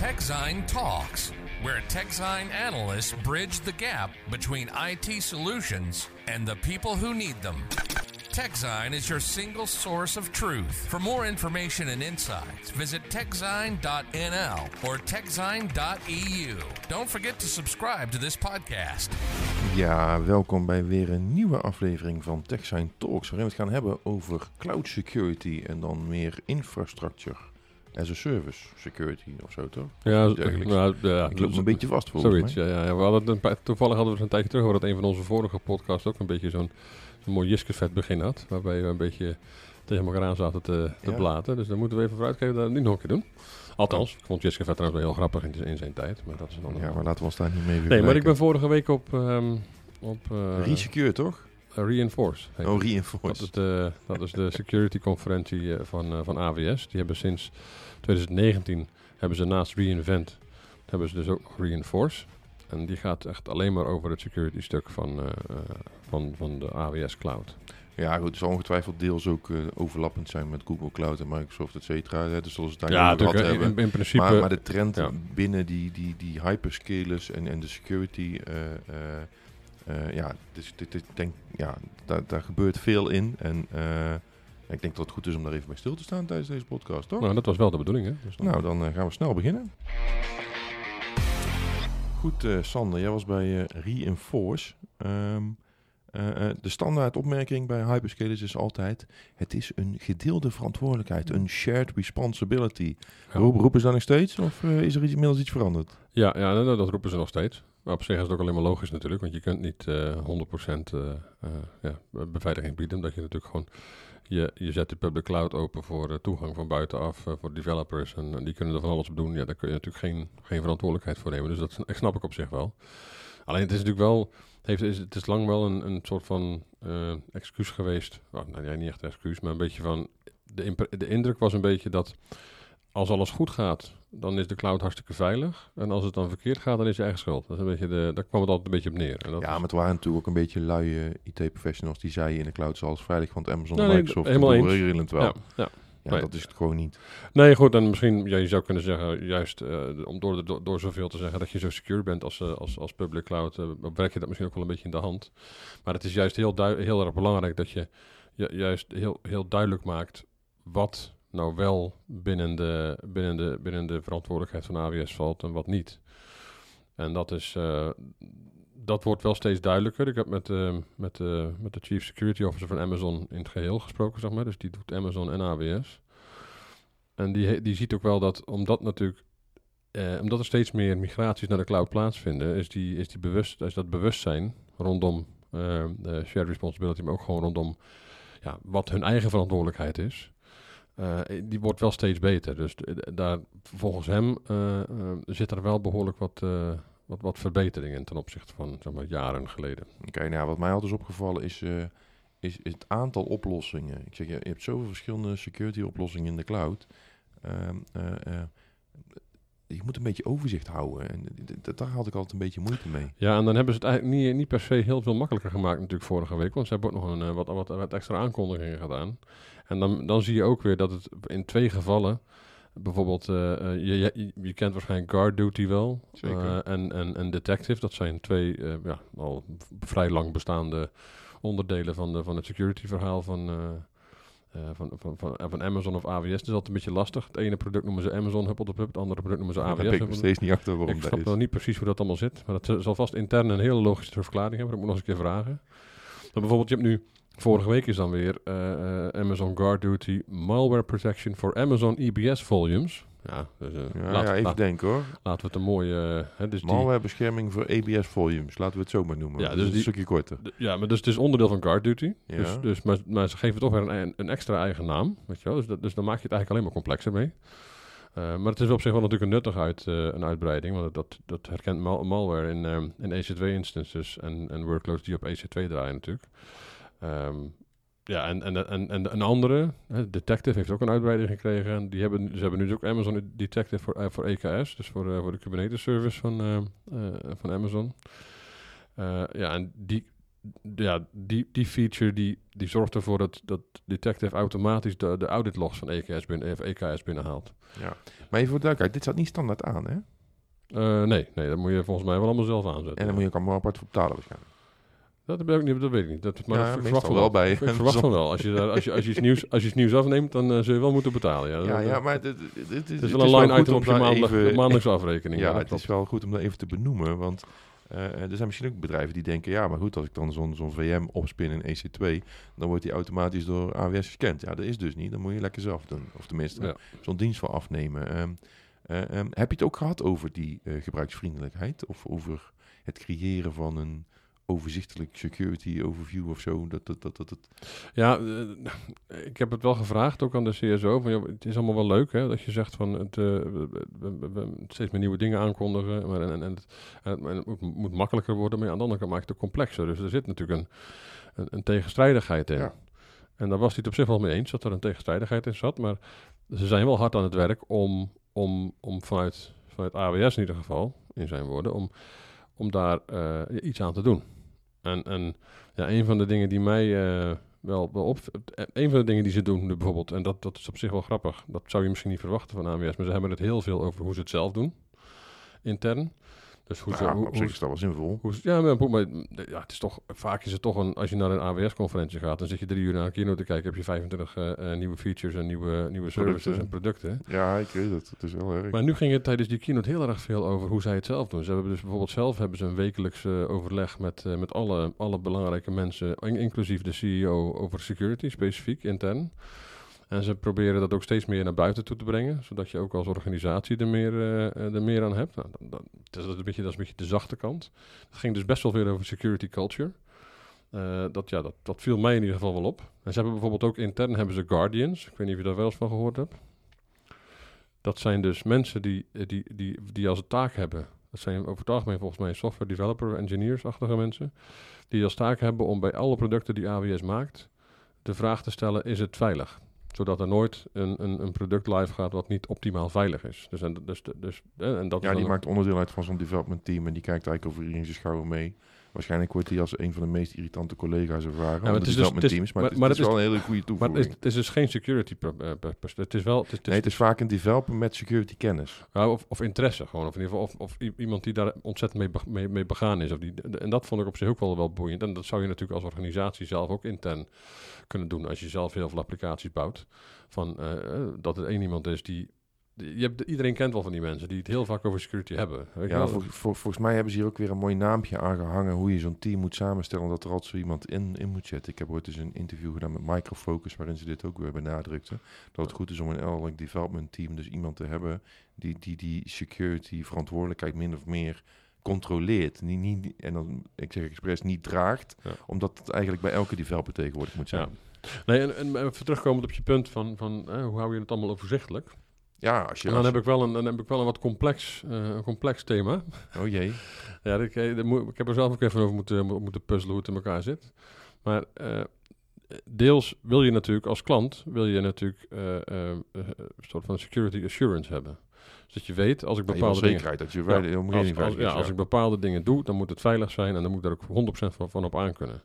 TechZine Talks, where TechZine analysts bridge the gap between IT solutions and the people who need them. TechZine is your single source of truth. For more information and insights, visit techzine.nl or techzine.eu. Don't forget to subscribe to this podcast. Ja, welkom bij weer een nieuwe aflevering van TechSign Talks, waarin we het gaan hebben over cloud security en dan meer infrastructure as a service security of zo, toch? Ja, nou, ja, Ik loop een beetje vast volgens Zoiets, ja, ja. We hadden een paar- toevallig hadden we het een tijdje terug over dat een van onze vorige podcasts ook een beetje zo'n zo'n mooi Jiskesvet begin had. Waarbij we een beetje tegen elkaar aan zaten te, te Ja. blaten. Dus daar moeten we even vooruitkijken dat we dat niet nog een keer doen. Althans, ik vond Jiskesvet trouwens wel heel grappig in, in zijn tijd. Maar dat is een andere Ja, maar laten we ons daar niet mee Nee, maar ik ben vorige week op, ehm op Resecure, toch? Eh, Reinforce. Oh, het. Dat Reinforce. is de, dat is de security conferentie eh, van, eh, van AWS. Die hebben sinds 2019 hebben ze naast reInvent hebben ze dus ook Reinforce. En die gaat echt alleen maar over het security stuk van, van, van de AWS Cloud. Ja, goed, het zal ongetwijfeld deels ook overlappend zijn met Google Cloud en Microsoft, et cetera. Dus zullen ze het daar ja, over gehad hebben. in, in principe. Maar, maar de trend ja. binnen die, die, die hyperscalers en, en de security, eh, eh, ja, dus dit, denk, ja daar, daar gebeurt veel in. En eh, ik denk dat het goed is om daar even bij stil te staan tijdens deze podcast, toch? nou, dat was wel de bedoeling, hè? Dus dan- Nou, dan eh, gaan we snel beginnen. Goed, Sander, jij was bij Reinforce. Ehm, eh, eh, de standaard opmerking bij hyperscalers is altijd: het is een gedeelde verantwoordelijkheid, een shared responsibility. Ja. Roepen ze dat nog steeds of is er iets, inmiddels iets veranderd? Ja, ja dat, dat roepen ze nog steeds. Maar op zich is het ook alleen maar logisch natuurlijk, want je kunt niet eh 100% eh, eh, ja, beveiliging bieden, omdat je natuurlijk gewoon, je, je zet de public cloud open voor eh, toegang van buitenaf, eh, voor developers, en, die kunnen er van alles op doen. Ja, daar kun je natuurlijk geen, geen verantwoordelijkheid voor nemen, dus dat sn- snap ik op zich wel. Alleen het is natuurlijk wel, heeft, is, het is lang wel een, een soort van eh, excuus geweest, nou ja, niet echt excuus, maar een beetje van, de, de indruk was een beetje dat als alles goed gaat, dan is de cloud hartstikke veilig. En als het dan verkeerd gaat, dan is je eigen schuld. Dat is een beetje de, daar kwam het altijd een beetje op neer. En dat ja, maar het waren natuurlijk ook een beetje luie IT-professionals die zeiden in de cloud is alles veilig, want Amazon Nee, en nee, Microsoft helemaal eens. regelend wel. ja, Ja, ja. nee. dat is het gewoon niet. Nee, goed, en misschien, ja, je zou kunnen zeggen, juist eh, om door, door, door zoveel te zeggen dat je zo secure bent als, eh, als, als public cloud, eh, werk je dat misschien ook wel een beetje in de hand. Maar het is juist heel, heel erg belangrijk dat je ju- juist heel, heel duidelijk maakt wat nou wel binnen de, binnen, de, binnen de verantwoordelijkheid van AWS valt en wat niet. En dat is, eh, dat wordt wel steeds duidelijker. Ik heb met, eh, met, eh, met de Chief Security Officer van Amazon in het geheel gesproken, zeg maar. Dus die doet Amazon en AWS. En die, die ziet ook wel dat, omdat natuurlijk, omdat er steeds meer migraties naar de cloud plaatsvinden, is, die, is, die bewust, is dat bewustzijn rondom shared responsibility, maar ook gewoon rondom ja, wat hun eigen verantwoordelijkheid is. Eh, die wordt wel steeds beter. Dus daar, volgens hem eh, eh, zit er wel behoorlijk wat, eh, wat, wat verbetering in ten opzichte van zeg maar, jaren geleden. Oké, nou wat mij altijd is opgevallen is, eh, is, is het aantal oplossingen. Ik zeg, je, je hebt zoveel verschillende security oplossingen in de cloud. Ehm, eh, eh, je moet een beetje overzicht houden. En daar had ik altijd een beetje moeite mee. Ja, en dan hebben ze het eigenlijk niet, niet per se heel veel makkelijker gemaakt natuurlijk vorige week. Want ze hebben ook nog een, eh, wat, wat, wat extra aankondigingen gedaan. En dan, dan zie je ook weer dat het in twee gevallen... Bijvoorbeeld, eh, eh, je, je, je kent waarschijnlijk Guard Duty wel. Zeker. eh, en, en, en Detective, dat zijn twee ja, al vrij lang bestaande onderdelen van, de, van het security verhaal van, van, van, van, eh, van Amazon of AWS. Het is altijd een beetje lastig. Het ene product noemen ze Amazon Hub op het andere product noemen ze AWS. ik Hub nog steeds niet achter waarom ik dat snap is. nog niet precies hoe dat allemaal zit. Maar dat zal vast intern een hele logische verklaring hebben. Dat moet ik nog eens een keer vragen. Maar bijvoorbeeld, je hebt nu... Vorige week is dan weer eh, eh, Amazon Guard Duty Malware Protection for Amazon EBS Volumes. Ja, dus, eh, Ja, laat- ja, even laat- denken hoor. laten we het een mooie... eh, hè, dus Malwarebescherming voor ABS volumes, laten we het zo maar noemen. Ja, dus dus die- een stukje korter. ja, maar dus het is onderdeel van Guard Duty. Ja. Dus, dus, maar, maar ze geven toch weer een, een extra eigen naam. Weet je wel? Dus, dat, dus dan maak je het eigenlijk alleen maar complexer mee. Eh, maar het is op zich wel natuurlijk een nuttig uit, een uitbreiding. Want dat, dat herkent mal- malware in, ehm, in EC2-instances en, en workloads die op EC2 draaien natuurlijk. Ehm, ja, en, en, en, en een andere, hè, Detective heeft ook een uitbreiding gekregen. En die hebben, ze hebben nu dus ook Amazon Detective voor, eh, voor EKS, dus voor, eh, voor de Kubernetes service van, eh, van Amazon. Ja, en die, ja, die, die feature die, die zorgt ervoor dat, dat Detective automatisch de, de audit logs van EKS, binnen, EKS binnenhaalt. Ja. Maar even voor de duidelijkheid, dit staat niet standaard aan, hè? Nee, nee, dat moet je volgens mij wel allemaal zelf aanzetten. En dan moet je ook allemaal apart voor betalen waarschijnlijk. Dat, weet ik niet, dat weet ik niet. Dat, maar Ja, verwacht van wel bij- Ik verwacht van wel. Als je, daar- als, je, als, je iets nieuws, als je iets nieuws afneemt, dan eh, zul je wel moeten betalen. Ja, Ja, Dat- ja, maar het, het, het, is wel een line item op je maandag, even- maandelijkse afrekening. Ja, het is wel goed om dat even te benoemen, want eh, er zijn misschien ook bedrijven die denken, ja, maar goed, als ik dan zo'n zo'n VM opspin in EC2, dan wordt die automatisch door AWS gescand. Ja, dat is dus niet. Dan moet je lekker zelf doen. Of tenminste, Ja. zo'n dienst voor afnemen. Ehm, eh, ehm, heb je het ook gehad over die eh, gebruiksvriendelijkheid? Of over het creëren van een overzichtelijk security overview of zo? Dat, dat, dat, dat, dat- Ja, eh, ik heb het wel gevraagd, ook aan de CSO. Van, joh, het is allemaal wel leuk hè, dat je zegt van het, eh, we, we- we- we steeds meer nieuwe dingen aankondigen. Maar, en, en, en het, en het- en het moet, moet makkelijker worden, maar aan de andere kant maakt het ook complexer. Dus er zit natuurlijk een, een, een tegenstrijdigheid in. Ja. En daar was hij het op zich wel mee eens dat er een tegenstrijdigheid in zat. Maar ze zijn wel hard aan het werk om, om, om vanuit, vanuit AWS in ieder geval, in zijn woorden, om, om daar eh, iets aan te doen. En, en ja, een van de dingen die mij eh, wel, wel op... Een van de dingen die ze doen bijvoorbeeld, en dat, dat is op zich wel grappig, dat zou je misschien niet verwachten van AWS, maar ze hebben het heel veel over hoe ze het zelf doen, intern. Dus hoe ze... ja, hoe, op zich is dat wel zinvol. hoe ja, maar, maar ja, het is toch, vaak is het toch een, als je naar een AWS-conferentie gaat, dan zit je drie uur naar een keynote te kijken, heb je 25 eh, eh, nieuwe features en nieuwe, nieuwe services Producten. en producten. Ja, ik weet het. Het is wel erg. Maar nu ging het tijdens die keynote heel erg veel over hoe zij het zelf doen. Ze hebben dus bijvoorbeeld zelf hebben ze een wekelijks eh, overleg met, eh, met alle, alle belangrijke mensen, in- inclusief de CEO, over security, specifiek intern. En ze proberen dat ook steeds meer naar buiten toe te brengen, zodat je ook als organisatie er meer, eh, eh, er meer aan hebt. Nou, dat, dat, is een beetje, dat is een beetje de zachte kant. Het ging dus best wel veel over security culture. Eh, dat, ja, dat, dat viel mij in ieder geval wel op. En ze hebben bijvoorbeeld ook intern hebben ze Guardians. Ik weet niet of je daar wel eens van gehoord hebt. Dat zijn dus mensen die, eh, die, die, die als taak hebben. Dat zijn over het algemeen volgens mij software developer, engineers-achtige mensen. Die als taak hebben om bij alle producten die AWS maakt. de vraag te stellen: is het veilig? Zodat er nooit een, een, een product live gaat wat niet optimaal veilig is. Dus, en, dus, dus, en dat Ja, is die maakt onderdeel uit van zo'n development team en die kijkt eigenlijk over iedereen zijn schouder mee. Waarschijnlijk wordt hij als een van de meest irritante collega's ervaren. maar Ja, het is dus- het is- teams, maar, maar- het is, maar het is het wel een hele goede Maar toevoeging. het is, het is dus geen security. per- eh, Het is wel. Het is, nee, het is vaak een developer met security kennis. Nou, of, of interesse gewoon. Of in ieder geval of, of iemand die daar ontzettend mee, mee, mee begaan is. Of die, en dat vond ik op zich ook wel, wel boeiend. En dat zou je natuurlijk als organisatie zelf ook intern kunnen doen. Als je zelf heel veel applicaties bouwt. Van, eh, eh, dat er één iemand is die... Je hebt, iedereen kent wel van die mensen die het heel vaak over security hebben. Ja, vol- vol- volgens mij hebben ze hier ook weer een mooi naampje aangehangen hoe je zo'n team moet samenstellen, dat er altijd zo iemand in, in moet zitten. Ik heb ooit eens een interview gedaan met Microfocus, waarin ze dit ook weer benadrukten. Dat het goed is om in elk development team dus iemand te hebben die die, die security verantwoordelijkheid min of meer controleert. Niet, niet, en dan, ik zeg expres, niet draagt, Ja. omdat het eigenlijk bij elke developer tegenwoordig moet zijn. Ja. Nee, en, en even terugkomend op je punt van, van eh, hoe hou je het allemaal overzichtelijk. Ja, als je... En dan als heb ik wel een, dan heb ik wel een wat complex, eh, een complex thema. oh jee. Ja, ik, eh, moet- ik heb er zelf ook even over moeten, mo- moeten puzzelen hoe het in elkaar zit. Maar eh, deels wil je natuurlijk als klant, wil je natuurlijk eh, eh, eh, een soort van security assurance hebben. Dus dat je weet, als ik Ja, wil bepaalde dingen... zekerheid dat je Ja, omgeving Als, als, veilig is, ja, als ik bepaalde dingen doe, dan moet het veilig zijn en dan moet ik daar ook 100% van, van op aankunnen.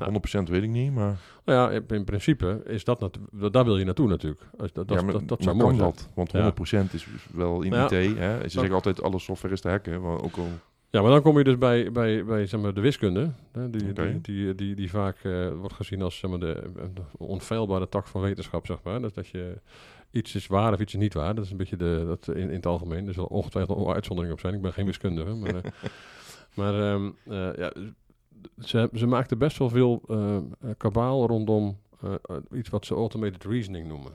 100% weet ik niet, maar, Nou ja, in, in principe is dat natu- daar wil je naartoe natuurlijk. Als, dat, dat, ja, maar, dat, dat zou mooi zijn. dat? Want Ja. 100% is wel in Ja. IT. Hè? Ze zeggen altijd alle software is te hacken. Ook al, Ja, maar dan kom je dus bij, bij, bij zeg maar, de wiskunde. Hè, die, die, die, die, die vaak eh, wordt gezien als zeg maar, de, de onfeilbare tak van wetenschap, zeg maar. Dus dat je iets is waar of iets is niet waar. Dat is een beetje de, dat in, in het algemeen. Er zullen ongetwijfeld uitzonderingen op zijn. Ik ben geen wiskundige. Maar, eh, maar ehm, eh, ja, ze, ze maakten best wel veel kabaal rondom iets wat ze automated reasoning noemen.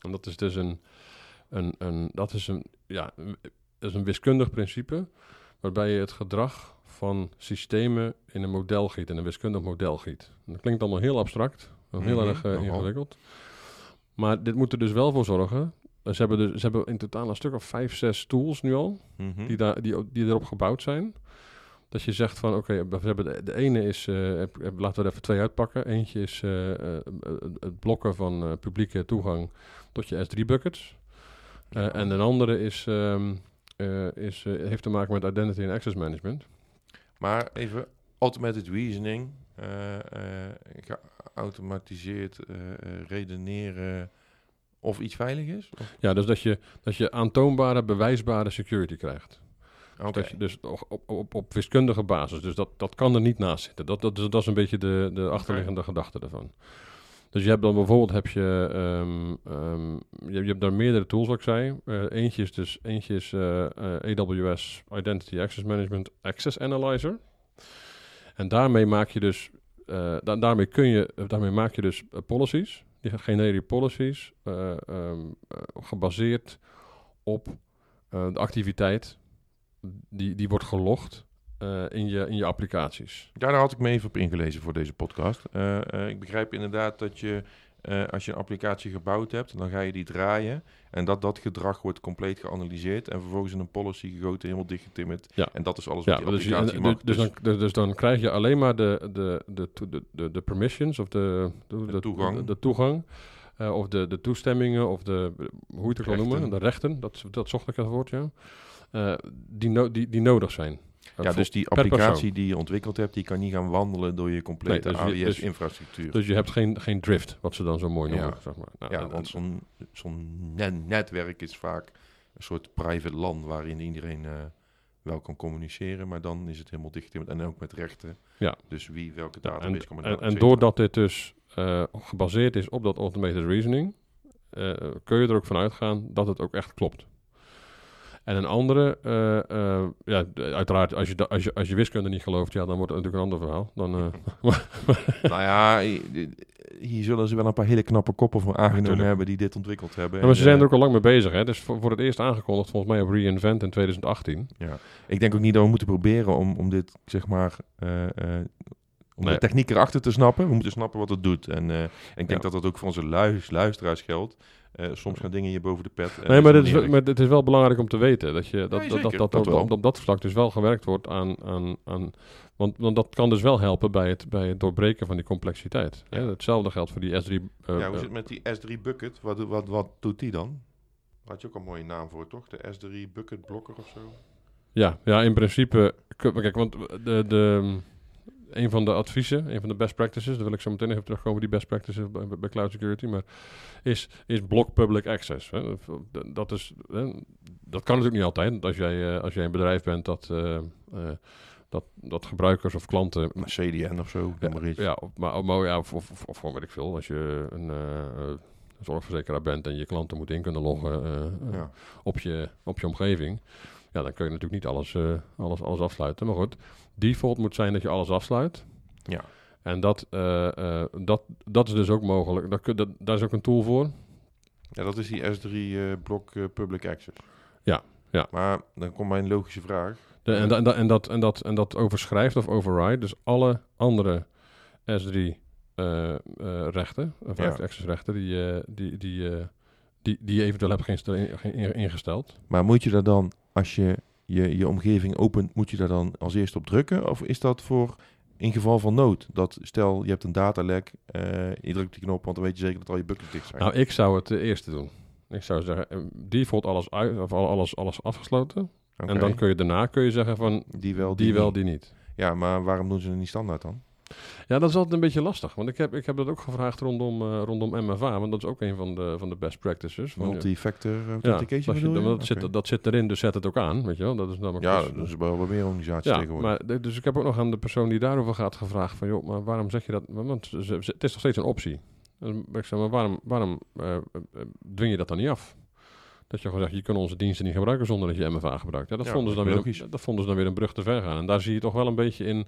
En dat is dus een, een, een, dat is een, ja, een- dat is een wiskundig principe waarbij je het gedrag van systemen in een model giet, in een wiskundig model giet. En dat klinkt allemaal heel abstract, heel Mhm, erg eh, ingewikkeld. Maar dit moet er dus wel voor zorgen. eh, Ze hebben, dus, ze hebben in totaal een stuk of vijf, zes tools nu al, Mhm. die, daar, die, die erop gebouwd zijn. Dat je zegt van, oké, we hebben de, de ene is, eh, laten we er even twee uitpakken. Eentje is het blokken van publieke toegang tot je S3-buckets. Ja. en een andere is, ehm, eh, is, eh, heeft te maken met identity en access management. Maar even, automated reasoning. eh, geautomatiseerd redeneren of iets veilig is? Of- Ja, dus dat je, dat je aantoonbare, bewijsbare security krijgt. Dat je dus op, op, op, wiskundige basis. Dus dat, dat kan er niet naast zitten. Dat, dat, is- dat is een beetje de, de achterliggende gedachte ervan. Dus je hebt dan bijvoorbeeld heb je, ehm, ehm, je, je hebt daar meerdere tools, wat ik zei. Eh, eentje is dus eentje is eh, eh, AWS Identity Access Management Access Analyzer. En daarmee maak je dus, da- daarmee kun je, daarmee maak je dus policies. Die je policies eh, ehm, eh, gebaseerd op de activiteit die, die wordt gelogd eh, in, je, in je applicaties. Ja, daar had ik me even op ingelezen voor deze podcast. Eh, eh, ik begrijp inderdaad dat je, als je een applicatie gebouwd hebt, dan ga je die draaien. En dat dat gedrag wordt compleet geanalyseerd en vervolgens in een policy gegoten, helemaal dichtgetimmerd. Ja. En dat is alles Ja, wat die dus, je- applicatie en- mag. dus, Dus- dan, dus, dus dan krijg je alleen maar de, de, de, de, de, de permissions of de, de, De toegang. de, de toegang of de, de toestemmingen of de, hoe je het ook wil noemen, de rechten, dat, dat zocht ik het woord, ja. Die, no, die, die nodig zijn. Ja, dus die applicatie persoon. die je ontwikkeld hebt, die kan niet gaan wandelen door je complete Nee, dus je- dus- AWS-infrastructuur. Dus je hebt geen, geen drift, wat ze dan zo mooi noemen. Ja. Zeg maar. Nou, ja, en- want zo'n zo'n net- netwerk is vaak een soort private land waarin iedereen eh, wel kan communiceren, maar dan is het helemaal dichtgetimmerd en ook met rechten. Ja. Dus wie welke Ja, database en, kan en, en doordat dit dus eh, gebaseerd is op dat automated reasoning, eh, kun je er ook van uitgaan dat het ook echt klopt. En een andere, eh, eh, ja, uiteraard, als je, als, je, als je wiskunde niet gelooft, ja, dan wordt het natuurlijk een ander verhaal. Dan, eh, Nou ja, hi- hier zullen ze wel een paar hele knappe koppen voor aangenomen hebben die dit ontwikkeld hebben. ja, maar ze zijn er ook al lang mee bezig. Hè? Dus voor, voor het eerst aangekondigd, volgens mij op reInvent in 2018. Ik denk ook niet dat we moeten proberen om, om dit, zeg maar, om Nee. de techniek erachter te snappen. We moeten snappen wat het doet. En, eh, en ik denk Ja. dat dat ook voor onze luis- luisteraars geldt. Eh, soms gaan dingen hier boven de pet. Nee, maar, dit is, maar het is wel belangrijk om te weten dat, je, dat, dat, dat, dat, dat op, dat vlak dus wel gewerkt wordt aan. aan, aan want, want dat kan dus wel helpen bij het, bij het doorbreken van die complexiteit. Hè? Ja. Hetzelfde geldt voor die S3. eh, ja, hoe zit het met die S3 bucket? Wat, wat, wat doet die dan? Daar had je ook een mooie naam voor, toch? De S3 bucket blokker of zo? ja, ja, in principe. Kijk, want de, de, een van de adviezen, een van de best practices, daar wil ik zo meteen even terugkomen, die best practices bij, bij cloud security, maar is, is block public access. Hè? Dat, is, hè, dat kan natuurlijk niet altijd. Als jij, eh, als jij een bedrijf bent dat, eh, eh, dat, dat gebruikers of klanten Een CDN of zo, noem maar iets. Ja, maar, maar ja, of, of, of gewoon weet ik veel. Als je een zorgverzekeraar bent en je klanten moet in kunnen loggen Ja. op, je, op je omgeving. Ja, dan kun je natuurlijk niet alles, eh, alles, alles afsluiten. Maar goed, default moet zijn dat je alles afsluit. Ja. En dat, eh, eh, dat, dat is dus ook mogelijk. Daar, kun- dat, daar is ook een tool voor. Ja, dat is die S3 eh, blok eh, public access. Ja, ja. Maar dan komt mijn logische vraag. De, en, da- en, da- en, dat, en, dat, en dat overschrijft of override dus alle andere S3 eh, eh, rechten, of Ja. access rechten, die, die, die, die, die je eventueel hebt ingesteld. Maar moet je daar dan, als je je, je omgeving opent, moet je daar dan als eerste op drukken? Of is dat voor in geval van nood? Dat stel, je hebt een datalek, eh je drukt die knop, want dan weet je zeker dat al je buckets dicht zijn. Nou, ik zou het de eerste doen. Ik zou zeggen, eh, default alles, uit, of al- alles, alles afgesloten. En dan kun je daarna kun je zeggen van, die wel, die, wel, niet. die niet. Ja, maar waarom doen ze het niet standaard dan? Ja, dat is altijd een beetje lastig. Want ik heb, ik heb dat ook gevraagd rondom, eh, rondom MFA. Want dat is ook een van de, van de best practices. Multi-factor ja, authentication je- je? dat, zit, dat zit erin, dus zet het ook aan. Weet je wel? Dat is namelijk Ja, dus- dat is wat meer organisaties Ja, tegenwoordig. maar, dus ik heb ook nog aan de persoon die daarover gaat gevraagd van, joh, maar waarom zeg je dat? Want het is nog steeds een optie. En ik zeg, maar waarom, waarom eh, eh, eh, dwing je dat dan niet af? Dat je gewoon zegt, je kunt onze diensten niet gebruiken zonder dat je MFA gebruikt. Ja, dat, Ja, vonden ze dan weer, een- dat vonden ze dan weer een brug te ver gaan. En daar zie je toch wel een beetje in,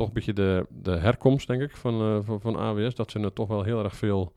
toch een beetje de, de herkomst, denk ik, van, eh, van, van AWS. Dat ze het toch wel heel erg veel,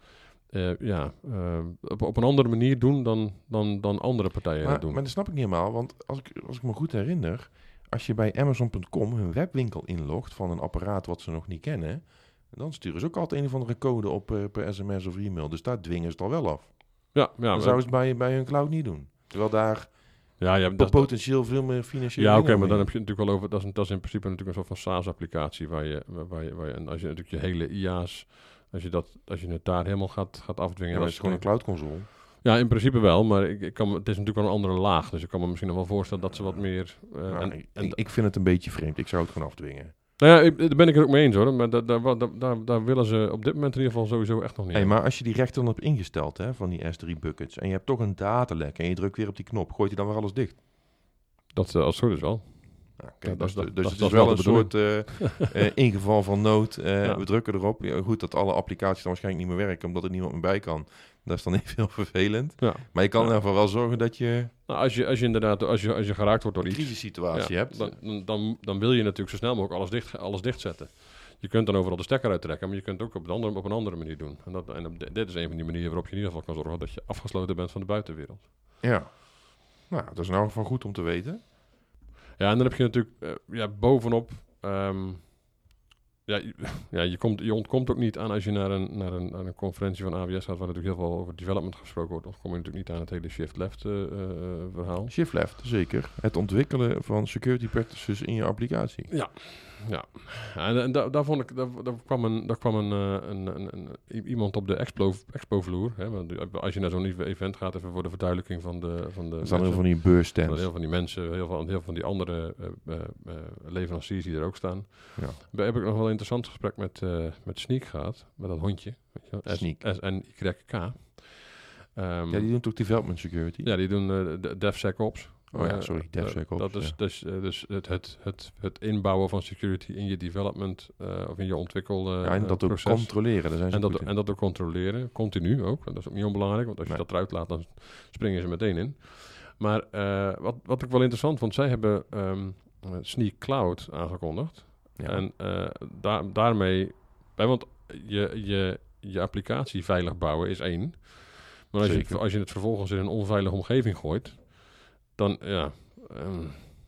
eh, ja, eh, op, op een andere manier doen dan, dan, dan andere partijen maar, doen. maar dat snap ik niet helemaal, want als ik, als ik me goed herinner, als je bij Amazon.com hun webwinkel inlogt van een apparaat wat ze nog niet kennen, dan sturen ze ook altijd een of andere code op per sms of e-mail. Dus daar dwingen ze het al wel af. ja, ja, dan maar- zouden ze het bij, bij hun cloud niet doen. Terwijl daar ja, ja, dat, potentieel veel meer financiële Ja, oké, maar dan heb je natuurlijk wel over. Dat is, dat is in principe natuurlijk een soort van SaaS-applicatie waar je, waar, je, waar je, en als je natuurlijk je hele IA's, als je dat, als je het daar helemaal gaat, gaat afdwingen. Ja, dat het is gewoon een cloud console. Ja, in principe wel, maar ik, ik kan, het is natuurlijk wel een andere laag, dus ik kan me misschien nog wel voorstellen dat ze wat meer. eh, Nou, en, ik, en, ik- ik vind het een beetje vreemd. Ik zou het gewoon afdwingen. Nou ja, ik- daar ben ik het ook mee eens hoor. Maar daar, daar, daar, daar, daar willen ze op dit moment in ieder geval sowieso echt nog niet. Hey, maar als je die rechter dan hebt ingesteld hè, van die S3 buckets en je hebt toch een datalek en je drukt weer op die knop, gooit hij dan weer alles dicht? Dat eh, als het goed is wel. Ja, dat dus dat- dus dat- het is wel een soort eh, eh, ingeval van nood. Ja. We drukken erop. Ja, goed dat alle applicaties dan waarschijnlijk niet meer werken omdat er niemand meer bij kan. Dat is dan even heel vervelend. Ja. Maar je kan Ja. geval wel zorgen dat je Nou, als, je, als je inderdaad als je, als je geraakt wordt door een iets, crisissituatie ja, hebt. Dan, dan, dan, wil je natuurlijk zo snel mogelijk alles, dicht, alles dichtzetten. Je kunt dan overal de stekker uittrekken, maar je kunt het ook op, de andere, op een andere manier doen. En, dat, en dit is een van die manieren waarop je in ieder geval kan zorgen dat je afgesloten bent van de buitenwereld. Ja. Nou, dat is in elk geval goed om te weten. Ja, en dan heb je natuurlijk eh, ja, bovenop. ehm, ja, je, ja je, komt, je ontkomt ook niet aan als je naar een, naar, een, naar een conferentie van AWS gaat, waar natuurlijk heel veel over development gesproken wordt. Of kom je natuurlijk niet aan het hele shift-left eh, eh, eh, verhaal. Shift left, zeker. Het ontwikkelen van security practices in je applicatie. Ja, ja. en, en daar, daar, vond ik, daar, daar kwam, een, daar kwam een, eh, een, een, een- i- iemand op de expo, expo-vloer. Hè, want als je naar zo'n event gaat, even voor de verduidelijking van de, van de Er staan heel van die zijn beurstands. heel van die mensen, heel veel, heel van die andere eh, eh, leveranciers die er ook staan. Ja. Daar heb ik nog wel een interessant gesprek met, met Sneak gehad, met dat hondje. Weet je wel, S- Sneak. Ehm, Ja, die doen toch development security? ja, die doen de DevSecOps. Oh ja, Eh, sorry, eh, DevSecOps, Dat is dus, eh, dus het, het, het, het inbouwen van security in je development eh, of in je ontwikkel eh, Ja, en dat ook controleren. Daar zijn ze En dat, en dat ook controleren, continu ook. Dat is ook niet onbelangrijk, want als je dat eruit laat, dan springen ze meteen in. Maar eh, wat, wat ik wel interessant vond, zij hebben ehm, eh, Sneak Cloud aangekondigd. Ja. En eh, daar, daarmee, want je, je, je applicatie veilig bouwen is één. Maar als je, als je het vervolgens in een onveilige omgeving gooit, dan ja. ehm,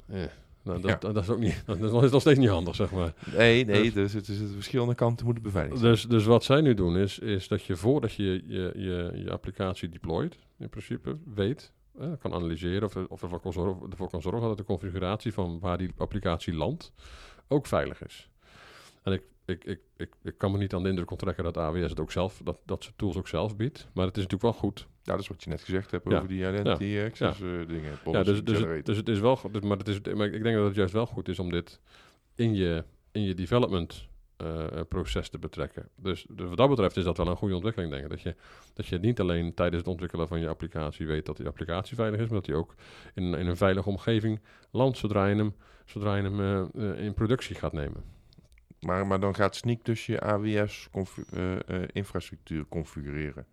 eh, nou, dat, Ja. dat is ook niet, dat is nog- steeds niet handig, zeg maar. Nee, nee, Dus- dus het is het verschillende kanten moeten beveiligd zijn. Dus, dus wat zij nu doen is, is dat je voordat je je, je, je applicatie deployt, in principe weet, eh, kan analyseren of, of ervoor, kan zorgen, ervoor kan zorgen dat de configuratie van waar die applicatie landt ook veilig is. En ik, ik, ik, ik, ik kan me niet aan de indruk onttrekken dat AWS het ook zelf, dat, dat ze tools ook zelf biedt. Maar het is natuurlijk wel goed. Ja, dat is wat je net gezegd hebt Ja. over die identity access eh, dingen. Ja, dus, dus, het, dus het is wel goed. dus- Maar, het is, maar ik denk dat het juist wel goed is om dit in je, in je development eh, proces te betrekken. Dus, dus wat dat betreft is dat wel een goede ontwikkeling, denk ik. Dat je, dat je niet alleen tijdens het ontwikkelen van je applicatie weet dat die applicatie veilig is, maar dat die ook in, in een veilige omgeving landt zodra je hem, zodra je hem eh, in productie gaat nemen. Maar, maar dan gaat Sneak dus je AWS confi- eh, eh, configureren.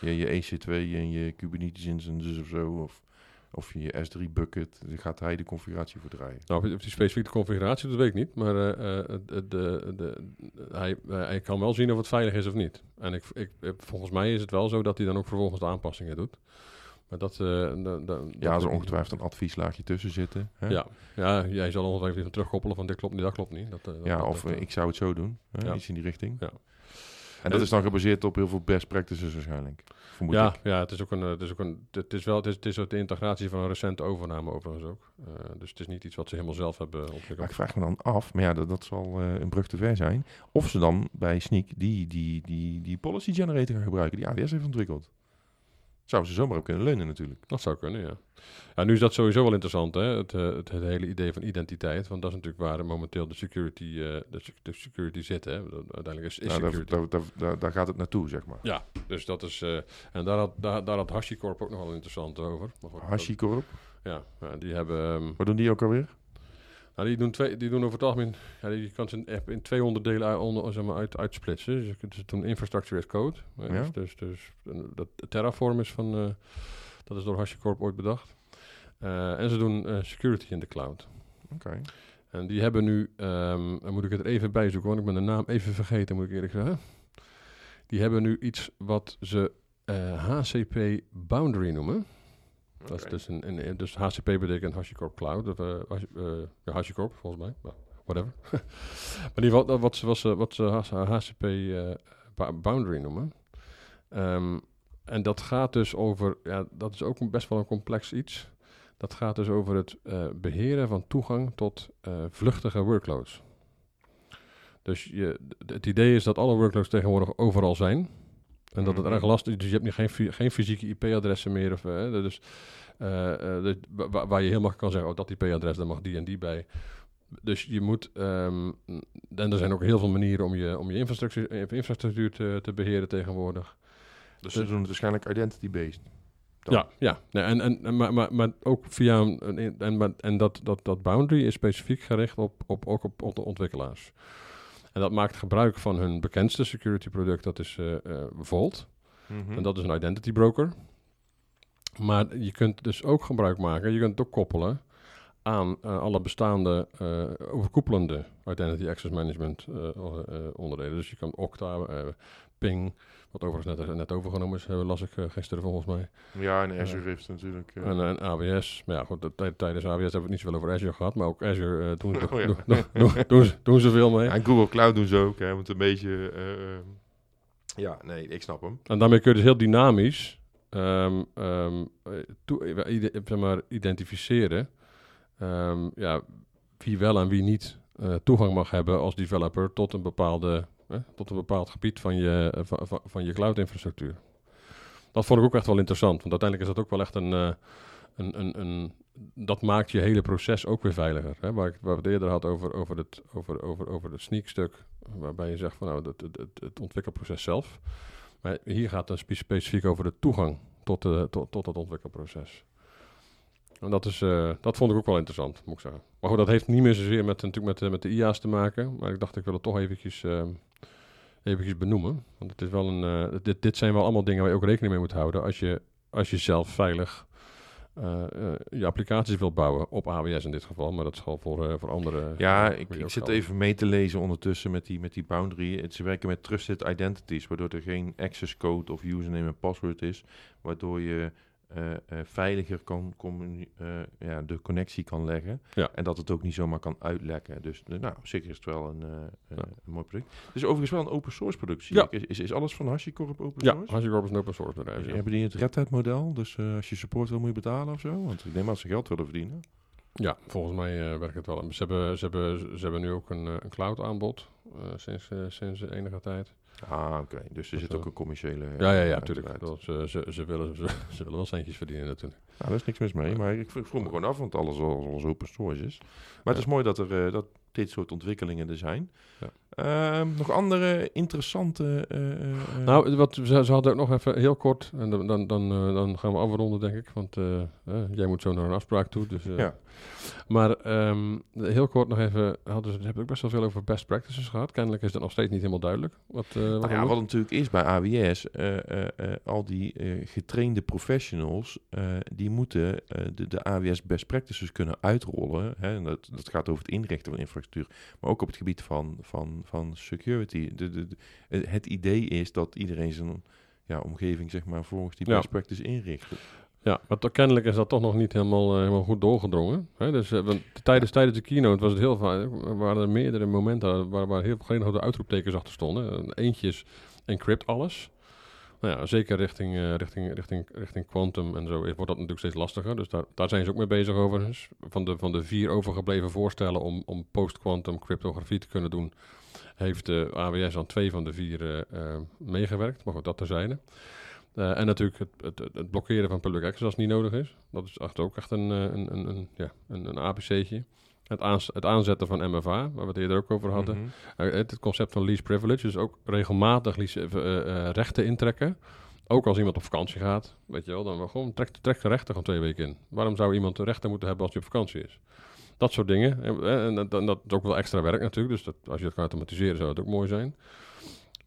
Je, je EC2 en je Kubernetes instances of zo. Of, of je S3 bucket. Gaat hij de configuratie voor draaien. Nou, of- die specifieke configuratie, dat weet ik niet. Maar eh, eh, de, de, de, hij, hij kan wel zien of het veilig is of niet. En ik, ik- volgens mij is het wel zo dat hij dan ook vervolgens de aanpassingen doet. Maar dat... eh, da- da- dat Ja, er ik ongetwijfeld een advieslaagje tussen zitten. Hè? Ja, ja, jij zal ongetwijfeld even terugkoppelen van dit klopt niet, dat klopt niet. Dat, eh, Ja, dat- of eh, ik zou het zo doen. Hè? Ja. Iets in die richting. Ja. En dat is dan gebaseerd op heel veel best practices waarschijnlijk. Vermoed ja, ik. ja, het is ook een, het is ook een, het is wel, het is, het is de integratie van een recente overname overigens ook. Dus het is niet iets wat ze helemaal zelf hebben Maar ontwikkeld. ik vraag me dan af, maar ja, dat, dat zal een brug te ver zijn. Of ze dan bij Sneak die, die, die, die policy generator gaan gebruiken die AWS heeft ontwikkeld. Zouden ze zomaar op kunnen leunen natuurlijk. Dat zou kunnen, ja. ja. Nu is dat sowieso wel interessant, hè? Het, eh, het, het hele idee van identiteit. Want dat is natuurlijk waar momenteel de security, eh, de, sec- de security zit. Hè? Uiteindelijk is, is Nou, daar, security. daar, daar, daar, daar gaat het naartoe, zeg maar. Ja, dus dat is... eh, en daar had, daar, daar had HashiCorp ook nog wel interessant over. Maar goed, dat- HashiCorp, Ja, ja, die hebben... ehm, wat doen die ook alweer? Nou, die doen, twee, die doen over het algemeen... Ja, je kan ze in, in twee onderdelen uit, onder, zeg maar, uit, uitsplitsen. Dus je kunt ze doen infrastructure as code. Ja. Dus, dus, dus dat Terraform is van... eh, dat is door HashiCorp ooit bedacht. Eh, en ze doen eh, security in de cloud. Oké. En die hebben nu, ehm, dan moet ik het er even bij zoeken, want ik ben de naam even vergeten, moet ik eerlijk zeggen. Die hebben nu iets wat ze HCP Boundary noemen. Dat is dus een, een, een- dus HCP betekent HashiCorp Cloud, of ja, HashiCorp volgens mij, maar whatever. maar in ieder geval, wat ze, wat ze, wat ze HCP eh, Boundary noemen. Ehm, en dat gaat dus over, ja, dat is ook best wel een complex iets. Dat gaat dus over het eh, beheren van toegang tot vluchtige workloads. Dus je, het idee is dat alle workloads tegenwoordig overal zijn. En dat het Mhm. erg lastig is. Dus je hebt nu geen, geen fysieke IP-adressen meer. Of, eh, dus, eh, eh, dus wa- wa- waar je helemaal kan zeggen, oh, dat IP-adres, daar mag die en die bij. Dus je moet, ehm, en er zijn ook heel veel manieren om je, om je infrastructuur, infrastructuur te, te beheren tegenwoordig. Dus ze doen het waarschijnlijk identity-based. Ja, ja. Nee, en, en, maar, maar, maar ook via een, en, en dat, dat, dat boundary is specifiek gericht op, op, ook op, op de ontwikkelaars. En dat maakt gebruik van hun bekendste security product, dat is eh eh, Vault. Mhm. En dat is een identity broker. Maar je kunt dus ook gebruik maken, je kunt het ook koppelen aan eh, alle bestaande eh, overkoepelende identity access management eh, onderdelen. Dus je kan Okta, Ping, wat overigens net, net overgenomen is, las ik gisteren volgens mij. Ja, en Azure heeft natuurlijk... En, en AWS, maar ja, goed, tijdens AWS hebben we het niet zoveel over Azure gehad, maar ook Azure doen, ze- Oh ja. doen, doen, doen, doen ze- doen ze veel mee. ja, en Google Cloud doen ze ook, hè, want een beetje... ja, nee, ik snap hem. En daarmee kun je dus heel dynamisch ehm, ehm, eh, eh, zeg maar, identificeren ehm, ja, wie wel en wie niet eh, toegang mag hebben als developer tot een, bepaalde, tot een bepaald gebied van je, eh, van, van, je cloud-infrastructuur. Dat vond ik ook echt wel interessant, want uiteindelijk is dat ook wel echt een, eh, een, een, een dat maakt je hele proces ook weer veiliger. Hè? Waar, ik, waar we het eerder hadden over, over, het, over, over, over het sneak-stuk, waarbij je zegt van nou, het, het, het, ontwikkelproces zelf. Maar hier gaat het spe- specifiek over de toegang tot, de, tot, tot het ontwikkelproces. En dat, is, eh, dat vond ik ook wel interessant, moet ik zeggen. Maar goed, dat heeft niet meer zozeer met, natuurlijk met, de- met de IA's te maken. Maar ik dacht, ik wil het toch eventjes, eh, eventjes benoemen. Want het is wel een, eh, dit, dit zijn wel allemaal dingen waar je ook rekening mee moet houden... als je, als je zelf veilig eh, eh, je applicaties wilt bouwen. Op AWS in dit geval, maar dat is gewoon voor, eh, voor andere... Ja, eh, ik, ik zit even mee te lezen ondertussen met die, met die boundary. Ze werken met trusted identities, waardoor er geen access code of username en password is. Waardoor je eh, eh, veiliger kan eh, ja, de connectie kan leggen. Ja. En dat het ook niet zomaar kan uitlekken. Dus nou, zich is het wel een, Ja. een mooi product. Het is overigens wel een open source product. zie Ja. Is, is, is alles van HashiCorp open Ja, source? HashiCorp is een open source bedrijf. ja. Hebben die het Red Hat model? Dus als je support wil, moet je betalen of zo? Want ik neem aan dat ze geld willen verdienen. Ja, volgens mij werkt het wel. Ze hebben, ze hebben, ze hebben nu ook een, een cloud aanbod sinds, eh, sinds enige tijd. Ah, oké. Dus er Dat zit ook een commerciële... Ja, ja, ja, eh, natuurlijk. Dat, ze, ze, ze, willen, ze, ze willen wel centjes verdienen natuurlijk. Nou, daar is niks mis mee, maar ik, vroeg me gewoon af, want alles al, al zo open source is. Maar het is mooi dat er eh, dat dit soort ontwikkelingen er zijn. Ja. Ehm, nog andere interessante... eh, eh, eh, Nou, wat, ze, ze hadden ook nog even heel kort, en dan, dan, dan, dan gaan we afronden denk ik, want jij moet zo naar een afspraak toe. Dus, Ja. Maar ehm, heel kort nog even, hadden ze ook best wel veel over best practices gehad. Kennelijk is dat nog steeds niet helemaal duidelijk. Wat, wat Nou ja, wat natuurlijk is bij AWS, al die getrainde professionals, die moeten de, de AWS best practices kunnen uitrollen. Hè? En dat, dat gaat over het inrichten van infrastructuur, maar ook op het gebied van, van, van security. De, de, de- het idee is dat iedereen zijn ja, omgeving zeg maar, volgens die Ja. best practice inricht. Ja, maar toch- kennelijk is dat toch nog niet helemaal, eh, helemaal goed doorgedrongen. Hè? Dus, eh, want tijdens, tijdens de keynote was het heel vaak, er waren er meerdere momenten waar, waar heel geen grote uitroeptekens achter stonden. Eh, Eentje is encrypt alles. Nou ja, zeker richting, eh, richting, richting, richting quantum en zo wordt dat natuurlijk steeds lastiger. Dus daar, daar zijn ze ook mee bezig overigens. Van de, van de vier overgebleven voorstellen om, om post-quantum cryptografie te kunnen doen, heeft de AWS aan twee van de vier eh, eh, meegewerkt. Maar goed, dat terzijde. Eh, en natuurlijk het, het, het- blokkeren van public access als het niet nodig is. Dat is echt ook echt een, een, een, een, ja, een, een APC'tje. Het, aans- het aanzetten van MFA, waar we het eerder ook over hadden. Mhm. Het, het concept van lease privilege, dus ook regelmatig lease, rechten intrekken. Ook als iemand op vakantie gaat, weet je wel, dan gewoon trek, trek de rechten gewoon twee weken in. Waarom zou iemand de rechten moeten hebben als hij op vakantie is? Dat soort dingen. En, eh, en, dat, dat is ook wel extra werk natuurlijk, dus dat, als je dat kan automatiseren zou het ook mooi zijn.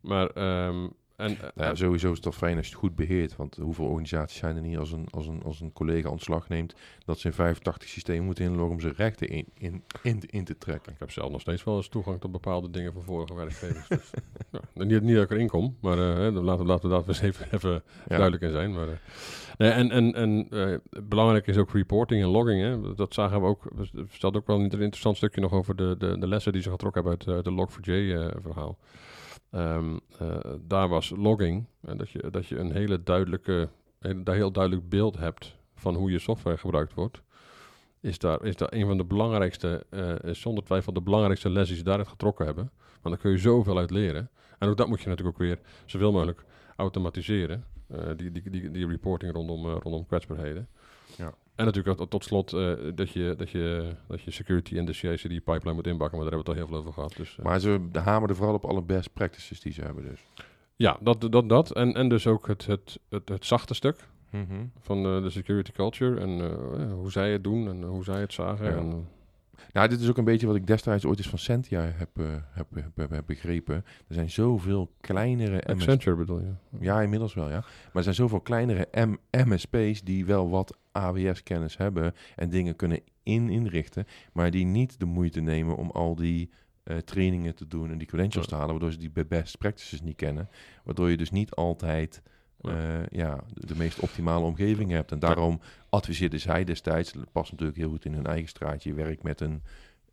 Maar, ehm, en, Nou ja, sowieso is het toch fijn als je het goed beheert. Want hoeveel organisaties zijn er niet als een, als een, als een collega ontslag neemt... dat ze in 85 systemen moeten inloggen om zijn rechten in, in, in, in te trekken. Ik heb zelf nog steeds wel eens toegang tot bepaalde dingen van vorige werkgevers. dus, ja, niet, niet dat ik erin kom, maar eh, hè, dan laten, we- laten we daar eens even, even Ja. duidelijk in zijn. Maar, eh, nee, en en, en eh, belangrijk is ook reporting en logging. Hè. Dat zagen we ook. Er staat ook wel een interessant stukje nog over de, de, de lessen die ze getrokken hebben uit, uit de Log4j-verhaal. Ehm, eh, daar was logging, en dat, je, dat je een hele duidelijke, een heel duidelijk beeld hebt van hoe je software gebruikt wordt is daar, is daar een van de belangrijkste, eh, zonder twijfel de belangrijkste les die ze daaruit getrokken hebben. Want daar kun je zoveel uit leren. En ook dat moet je natuurlijk ook weer zoveel mogelijk automatiseren. eh, die, die, die, die reporting rondom, eh, rondom kwetsbaarheden. Ja. En natuurlijk tot slot eh, dat, je, dat, je, dat je security en de CI/CD-pipeline moet inbakken, maar daar hebben we het al heel veel over gehad. Dus, eh, Maar ze hameren vooral op alle best practices die ze hebben dus. ja, dat, dat, dat. En, en dus ook het, het, het, het zachte stuk Mhm. van eh, de security culture en hoe zij het doen en hoe zij het zagen. Ja. En, Nou, dit is ook een beetje wat ik destijds ooit eens van Sentia heb, eh, heb, heb, begrepen. Er zijn zoveel kleinere MS... Accenture bedoel je? Ja, inmiddels wel, ja. Maar er zijn zoveel kleinere M MSP's die wel wat AWS-kennis hebben en dingen kunnen in inrichten, maar die niet de moeite nemen om al die eh, trainingen te doen en die credentials te halen, waardoor ze die best practices niet kennen. Waardoor je dus niet altijd Ja. eh, ja, de, de meest optimale omgeving hebt. En daarom adviseerde zij destijds, dat past natuurlijk heel goed in hun eigen straatje, je werkt met een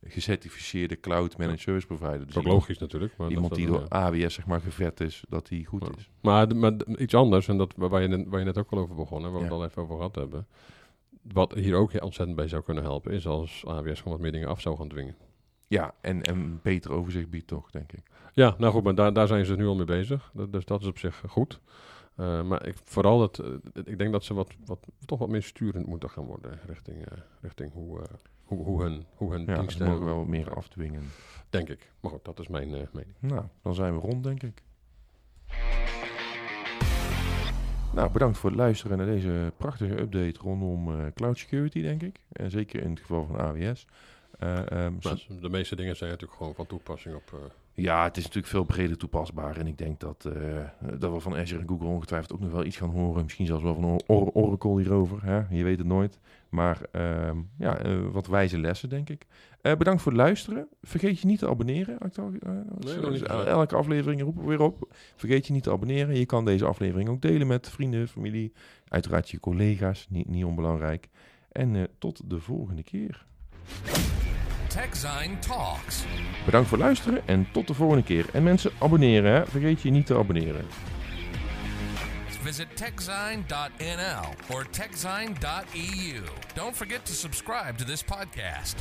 gecertificeerde cloud managed service provider. Dus Dat is ook logisch natuurlijk. Maar iemand dat, die door AWS zeg maar gevet is, dat die goed Ja. is. Maar, maar iets anders, en dat, waar, je, net- waar je net ook al over begon, en waar we het al even over gehad hebben. Wat hier ook ontzettend bij zou kunnen helpen, is als AWS gewoon wat meer dingen af zou gaan dwingen. Ja, en, en een beter overzicht biedt toch, denk ik. Ja, nou goed, maar daar, daar zijn ze nu al mee bezig. Dus dat is op zich goed. Eh, maar ik, vooral, dat, eh, ik denk dat ze wat, wat, toch wat meer sturend moeten gaan worden richting, eh, richting hoe, hoe, hoe hun, hoe hun Ja, diensten... mogen wel wat meer afdwingen. Denk ik. Maar goed, dat is mijn mening. Nou, dan zijn we rond, denk ik. Nou, bedankt voor het luisteren naar deze prachtige update rondom cloud security, denk ik. En zeker in het geval van AWS. Maar de meeste dingen zijn natuurlijk gewoon van toepassing op... eh, Ja, het is natuurlijk veel breder toepasbaar. En ik denk dat, eh, dat we van Azure en Google ongetwijfeld ook nog wel iets gaan horen. Misschien zelfs wel van Or- Or- Oracle hierover. Hè? Je weet het nooit. Maar ehm, ja, wat wijze lessen, denk ik. Bedankt voor het luisteren. Vergeet je niet te abonneren. Nee, elke aflevering roepen we weer op. Vergeet je niet te abonneren. Je kan deze aflevering ook delen met vrienden, familie. Uiteraard je collega's, niet, niet onbelangrijk. En tot de volgende keer. TechZine Talks. Bedankt voor het luisteren en tot de volgende keer. En mensen, abonneren. Hè? Vergeet je niet te abonneren. Visit techzine.nl or techzine.eu. Don't forget to subscribe to this podcast.